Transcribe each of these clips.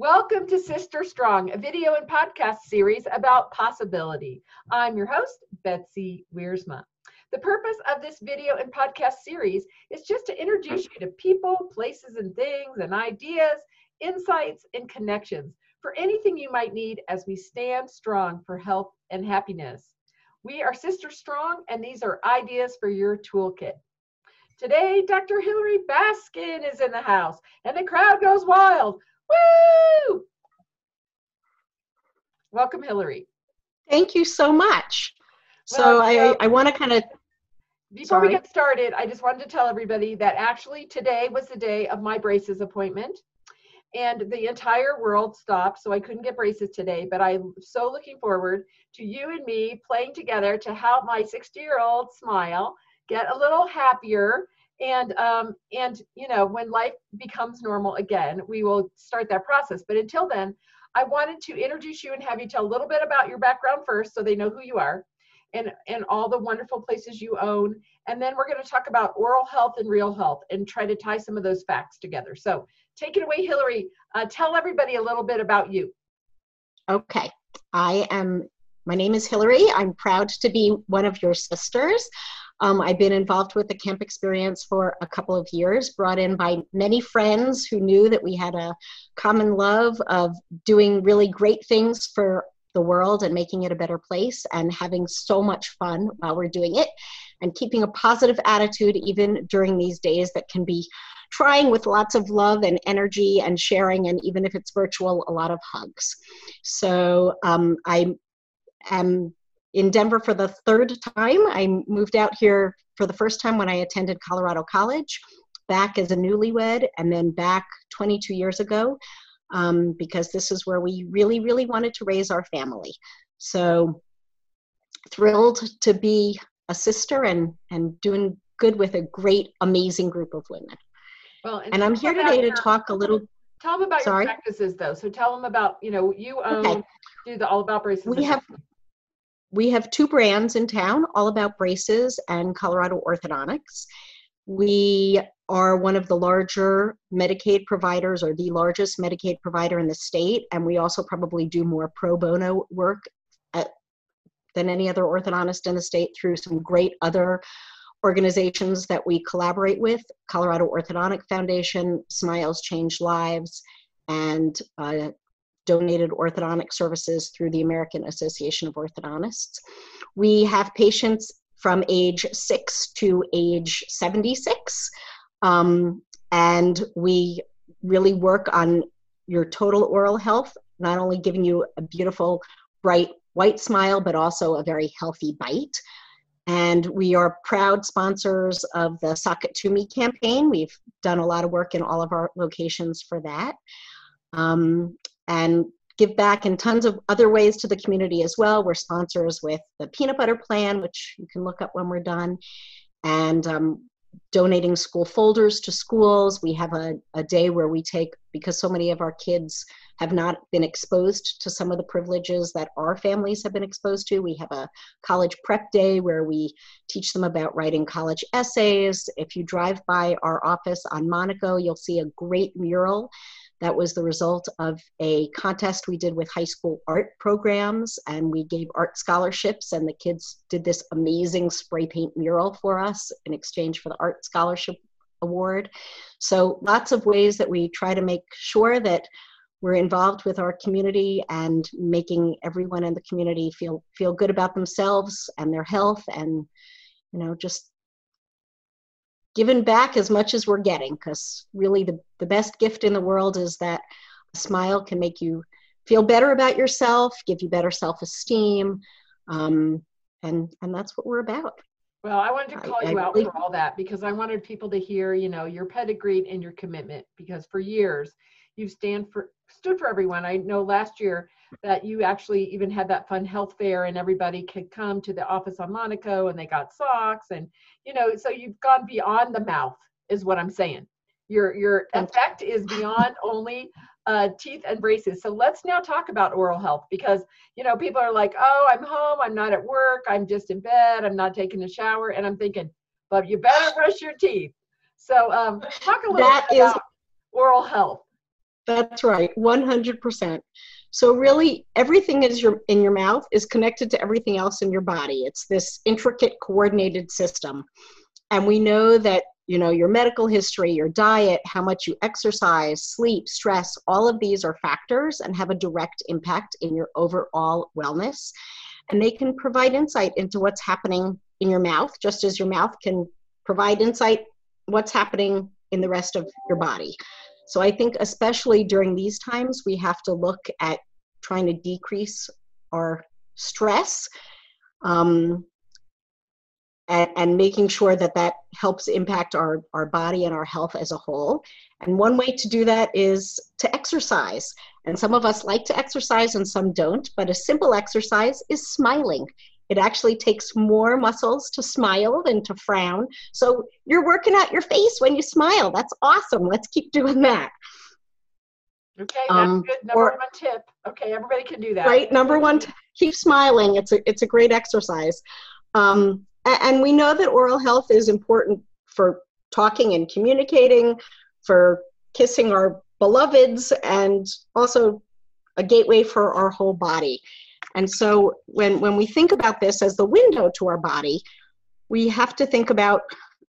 Welcome to Sister Strong, a video and podcast series about possibility. I'm your host, Betsy Wiersma. The purpose of this video and podcast series is just to introduce you to people, places, and things, and ideas, insights, and connections for anything you might need as we stand strong for health and happiness. We are Sister Strong, and these are ideas for your toolkit. Today, Dr. Hillary Baskin is in the house, and the crowd goes wild. Woo! Welcome, Hillary. Thank you so much. So well, I, I want to kind of. Before sorry. we get started, I just wanted to tell everybody that actually today was the day of my braces appointment. And the entire world stopped, so I couldn't get braces today. But I'm so looking forward to you and me playing together to help my 60 year old smile, get a little happier, and um, and you know when life becomes normal again we will start that process. But until then i wanted to introduce you and have you tell a little bit about your background first so they know who you are and and all the wonderful places you own. And then we're going to talk about oral health and real health and try to tie some of those facts together. So take it away hillary. Uh, tell everybody a little bit about you. Okay. I am my name is hillary. I'm proud to be one of your sisters um, I've been involved with the camp experience for a couple of years, brought in by many friends who knew that we had a common love of doing really great things for the world and making it a better place and having so much fun while we're doing it and keeping a positive attitude even during these days that can be trying with lots of love and energy and sharing and even if it's virtual a lot of hugs. So um, i am in Denver for the third time. I moved out here for the first time when I attended Colorado College, back as a newlywed, and then back 22 years ago um, because this is where we really, really wanted to raise our family. So thrilled to be a sister and, and doing good with a great, amazing group of women. Well, and, and I'm here today to talk a little. Tell them about sorry? your practices, though. So tell them about, you know, you own, okay. do the All About Braces. We have we have two brands in town, All About Braces and Colorado Orthodontics. We are one of the larger Medicaid providers or the largest Medicaid provider in the state, and we also probably do more pro bono work at, than any other orthodontist in the state through some great other organizations that we collaborate with Colorado Orthodontic Foundation, Smiles Change Lives, and uh, donated orthodontic services through the American Association of Orthodontists. We have patients from age 6 to age 76, um, and we really work on your total oral health, not only giving you a beautiful, bright white smile, but also a very healthy bite. And we are proud sponsors of the Socket to Me campaign. We've done a lot of work in all of our locations for that. Um, and give back in tons of other ways to the community as well. We're sponsors with the Peanut Butter Plan, which you can look up when we're done, and um, donating school folders to schools. We have a, a day where we take, because so many of our kids have not been exposed to some of the privileges that our families have been exposed to. We have a college prep day where we teach them about writing college essays. If you drive by our office on Monaco, you'll see a great mural that was the result of a contest we did with high school art programs, and we gave art scholarships, and the kids did this amazing spray paint mural for us in exchange for the art scholarship award. So, lots of ways that we try to make sure that we're involved with our community and making everyone in the community feel feel good about themselves and their health and you know just given back as much as we're getting because really the, the best gift in the world is that a smile can make you feel better about yourself give you better self-esteem um, and and that's what we're about. Well i wanted to call I, you I out really, for all that because i wanted people to hear you know your pedigree and your commitment because for years you've stand for stood for everyone i know last year that you actually even had that fun health fair and everybody could come to the office on Monaco and they got socks and you know so you've gone beyond the mouth is what I'm saying. Your your effect is beyond only uh, teeth and braces. So let's now talk about oral health because you know people are like, oh, I'm home, I'm not at work, I'm just in bed, I'm not taking a shower, and I'm thinking, but you better brush your teeth. So um, talk a little that bit is, about oral health That's right, 100%. So really everything is your in your mouth is connected to everything else in your body. It's this intricate coordinated system. And we know that you know your medical history your diet how much you exercise sleep stress all of these are factors and have a direct impact in your overall wellness and they can provide insight into what's happening in your mouth just as your mouth can provide insight what's happening in the rest of your body so i think especially during these times we have to look at trying to decrease our stress um, and, and making sure that that helps impact our, our body and our health as a whole. And one way to do that is to exercise. And some of us like to exercise and some don't, but a simple exercise is smiling. It actually takes more muscles to smile than to frown. So you're working out your face when you smile. That's awesome. Let's keep doing that. Okay, that's um, good. Number or, one tip. Okay, everybody can do that. Right. Number one, t- keep smiling. It's a it's a great exercise. Um, and we know that oral health is important for talking and communicating, for kissing our beloveds, and also a gateway for our whole body. And so when, when we think about this as the window to our body, we have to think about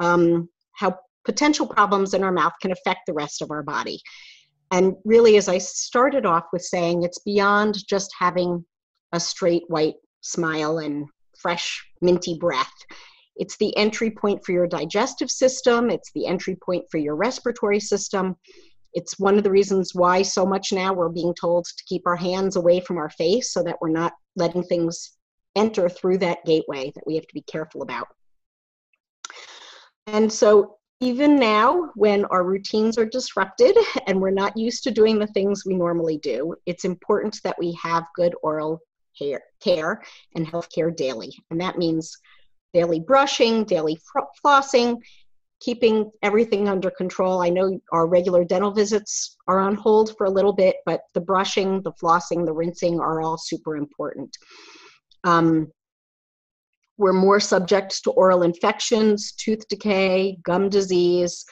um, how potential problems in our mouth can affect the rest of our body. And really, as I started off with saying, it's beyond just having a straight white smile and fresh, minty breath. It's the entry point for your digestive system, it's the entry point for your respiratory system. It's one of the reasons why so much now we're being told to keep our hands away from our face so that we're not letting things enter through that gateway that we have to be careful about. And so, even now, when our routines are disrupted and we're not used to doing the things we normally do, it's important that we have good oral care, care and health care daily. And that means daily brushing, daily flossing, keeping everything under control. I know our regular dental visits are on hold for a little bit, but the brushing, the flossing, the rinsing are all super important. Um, we're more subject to oral infections, tooth decay, gum disease,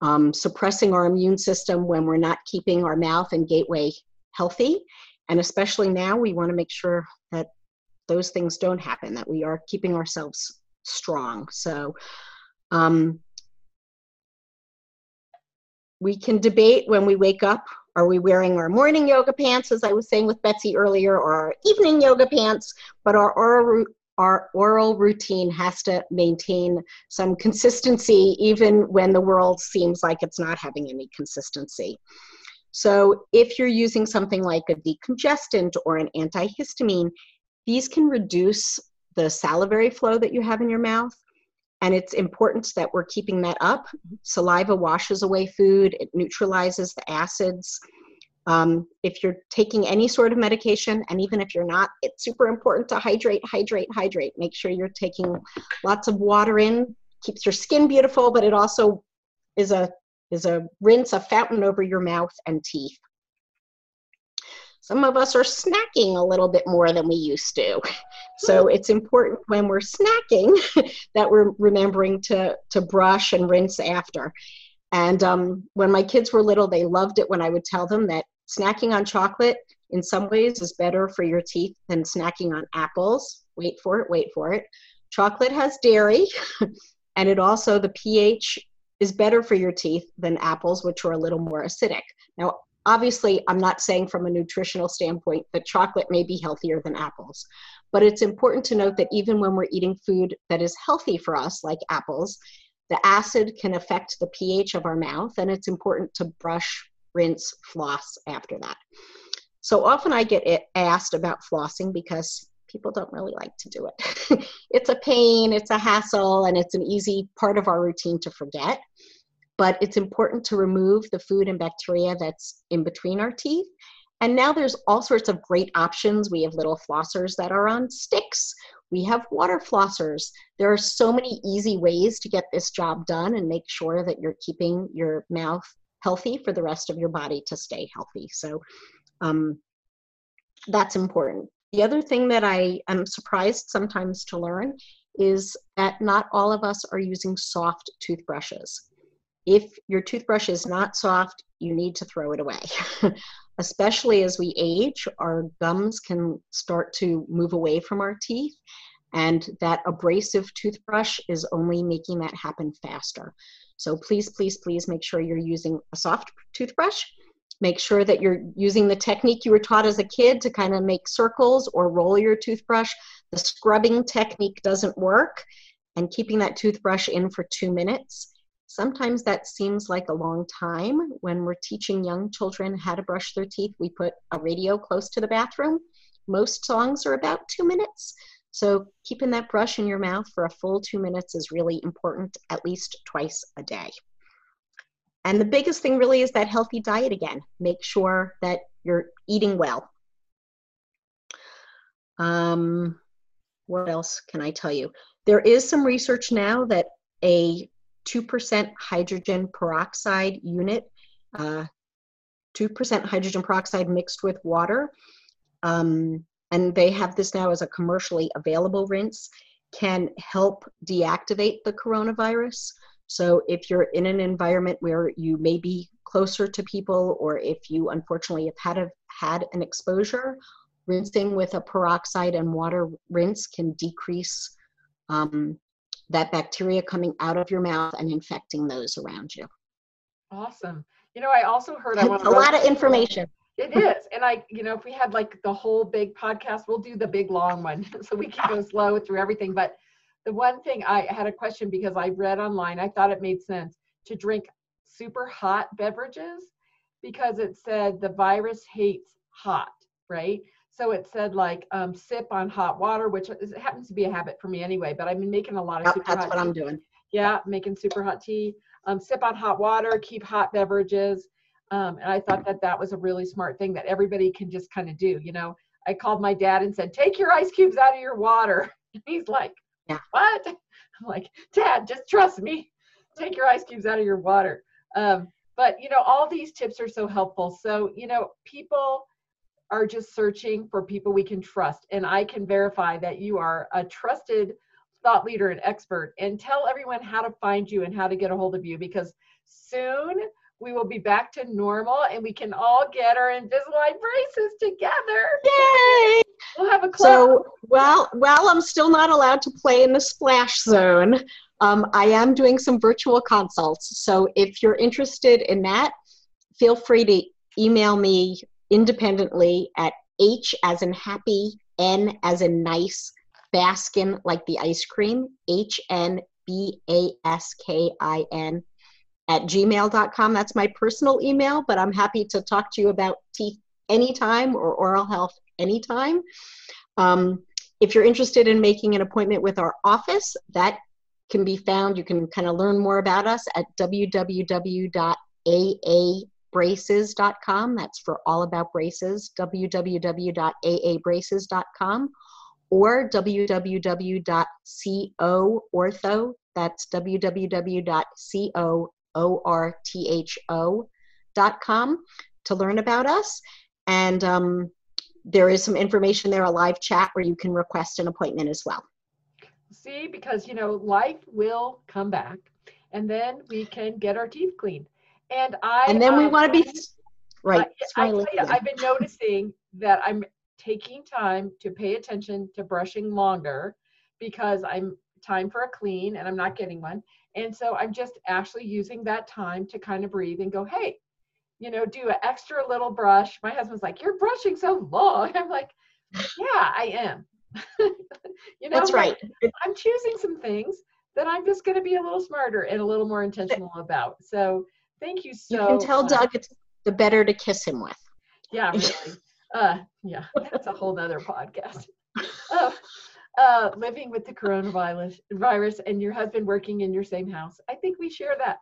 um, suppressing our immune system when we're not keeping our mouth and gateway healthy. And especially now, we want to make sure that those things don't happen, that we are keeping ourselves strong. So, um, we can debate when we wake up are we wearing our morning yoga pants, as I was saying with Betsy earlier, or our evening yoga pants? But our oral, our oral routine has to maintain some consistency, even when the world seems like it's not having any consistency. So if you're using something like a decongestant or an antihistamine, these can reduce the salivary flow that you have in your mouth. And it's important that we're keeping that up. Saliva washes away food, it neutralizes the acids. Um, if you're taking any sort of medication, and even if you're not, it's super important to hydrate, hydrate, hydrate. Make sure you're taking lots of water in, keeps your skin beautiful, but it also is a is a rinse a fountain over your mouth and teeth. Some of us are snacking a little bit more than we used to. So it's important when we're snacking that we're remembering to, to brush and rinse after. And um, when my kids were little, they loved it when I would tell them that snacking on chocolate in some ways is better for your teeth than snacking on apples. Wait for it, wait for it. Chocolate has dairy, and it also, the pH is better for your teeth than apples, which are a little more acidic. Now, obviously, I'm not saying from a nutritional standpoint that chocolate may be healthier than apples, but it's important to note that even when we're eating food that is healthy for us, like apples, the acid can affect the pH of our mouth, and it's important to brush, rinse, floss after that. So often I get asked about flossing because people don't really like to do it. it's a pain, it's a hassle, and it's an easy part of our routine to forget. But it's important to remove the food and bacteria that's in between our teeth. And now there's all sorts of great options. We have little flossers that are on sticks. We have water flossers. There are so many easy ways to get this job done and make sure that you're keeping your mouth healthy for the rest of your body to stay healthy. So um, that's important. The other thing that I am surprised sometimes to learn is that not all of us are using soft toothbrushes. If your toothbrush is not soft, you need to throw it away. Especially as we age, our gums can start to move away from our teeth, and that abrasive toothbrush is only making that happen faster. So please, please, please make sure you're using a soft toothbrush. Make sure that you're using the technique you were taught as a kid to kind of make circles or roll your toothbrush. The scrubbing technique doesn't work, and keeping that toothbrush in for two minutes Sometimes that seems like a long time. When we're teaching young children how to brush their teeth, we put a radio close to the bathroom. Most songs are about two minutes. So keeping that brush in your mouth for a full two minutes is really important, at least twice a day. And the biggest thing really is that healthy diet again. Make sure that you're eating well. Um, what else can I tell you? There is some research now that a 2% hydrogen peroxide unit, uh, 2% hydrogen peroxide mixed with water. Um, and they have this now as a commercially available rinse, can help deactivate the coronavirus. So if you're in an environment where you may be closer to people, or if you unfortunately have had, a, had an exposure, rinsing with a peroxide and water rinse can decrease um, that bacteria coming out of your mouth and infecting those around you. Awesome. You know, I also heard I want a lot of information. It is. And I, you know, if we had like the whole big podcast, we'll do the big long one so we can go slow through everything. But the one thing I had a question because I read online, I thought it made sense to drink super hot beverages because it said the virus hates hot, right? So it said like um, sip on hot water, which is, happens to be a habit for me anyway. But I've been making a lot of super that's what tea. I'm doing. Yeah, making super hot tea. Um, sip on hot water, keep hot beverages. Um, and I thought that that was a really smart thing that everybody can just kind of do. You know, I called my dad and said, "Take your ice cubes out of your water." And he's like, "Yeah, what?" I'm like, "Dad, just trust me. Take your ice cubes out of your water." Um, but you know, all these tips are so helpful. So you know, people are just searching for people we can trust. And I can verify that you are a trusted thought leader and expert. And tell everyone how to find you and how to get a hold of you because soon we will be back to normal and we can all get our Invisalign braces together. Yay! We'll have a club. So, while, well, I'm still not allowed to play in the splash zone. Um, I am doing some virtual consults. So if you're interested in that, feel free to email me independently at H as in happy, N as in nice, Baskin like the ice cream, H N B A S K I N at gmail.com. That's my personal email, but I'm happy to talk to you about teeth anytime or oral health anytime. Um, if you're interested in making an appointment with our office, that can be found. You can kind of learn more about us at www.aa braces.com. That's for all about braces, www.aabraces.com or www.coortho, that's www.coortho.com to learn about us. And um, there is some information there, a live chat where you can request an appointment as well. See, because you know, life will come back and then we can get our teeth cleaned. And I and then we um, want to be right. I, I you, I've been noticing that I'm taking time to pay attention to brushing longer because I'm time for a clean and I'm not getting one. And so I'm just actually using that time to kind of breathe and go, hey, you know, do an extra little brush. My husband's like, you're brushing so long. I'm like, yeah, I am. you know, that's right. I'm choosing some things that I'm just going to be a little smarter and a little more intentional about. So Thank you so You can tell much. Doug it's the better to kiss him with. Yeah, really. uh, yeah, that's a whole other podcast. Uh, uh, living with the coronavirus virus and your husband working in your same house. I think we share that.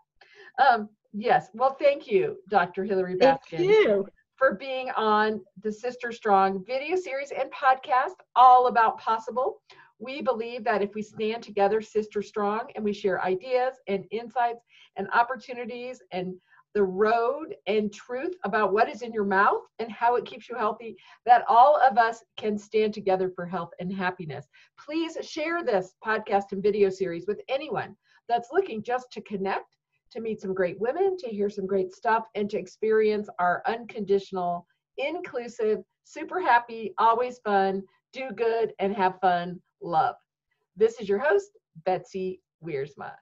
Um, yes. Well, thank you, Dr. Hillary Baskin. Thank you. For being on the Sister Strong video series and podcast, all about possible. We believe that if we stand together, Sister Strong, and we share ideas and insights and opportunities and the road and truth about what is in your mouth and how it keeps you healthy, that all of us can stand together for health and happiness. Please share this podcast and video series with anyone that's looking just to connect, to meet some great women, to hear some great stuff, and to experience our unconditional, inclusive, super happy, always fun, do good, and have fun love. This is your host, Betsy Wiersma.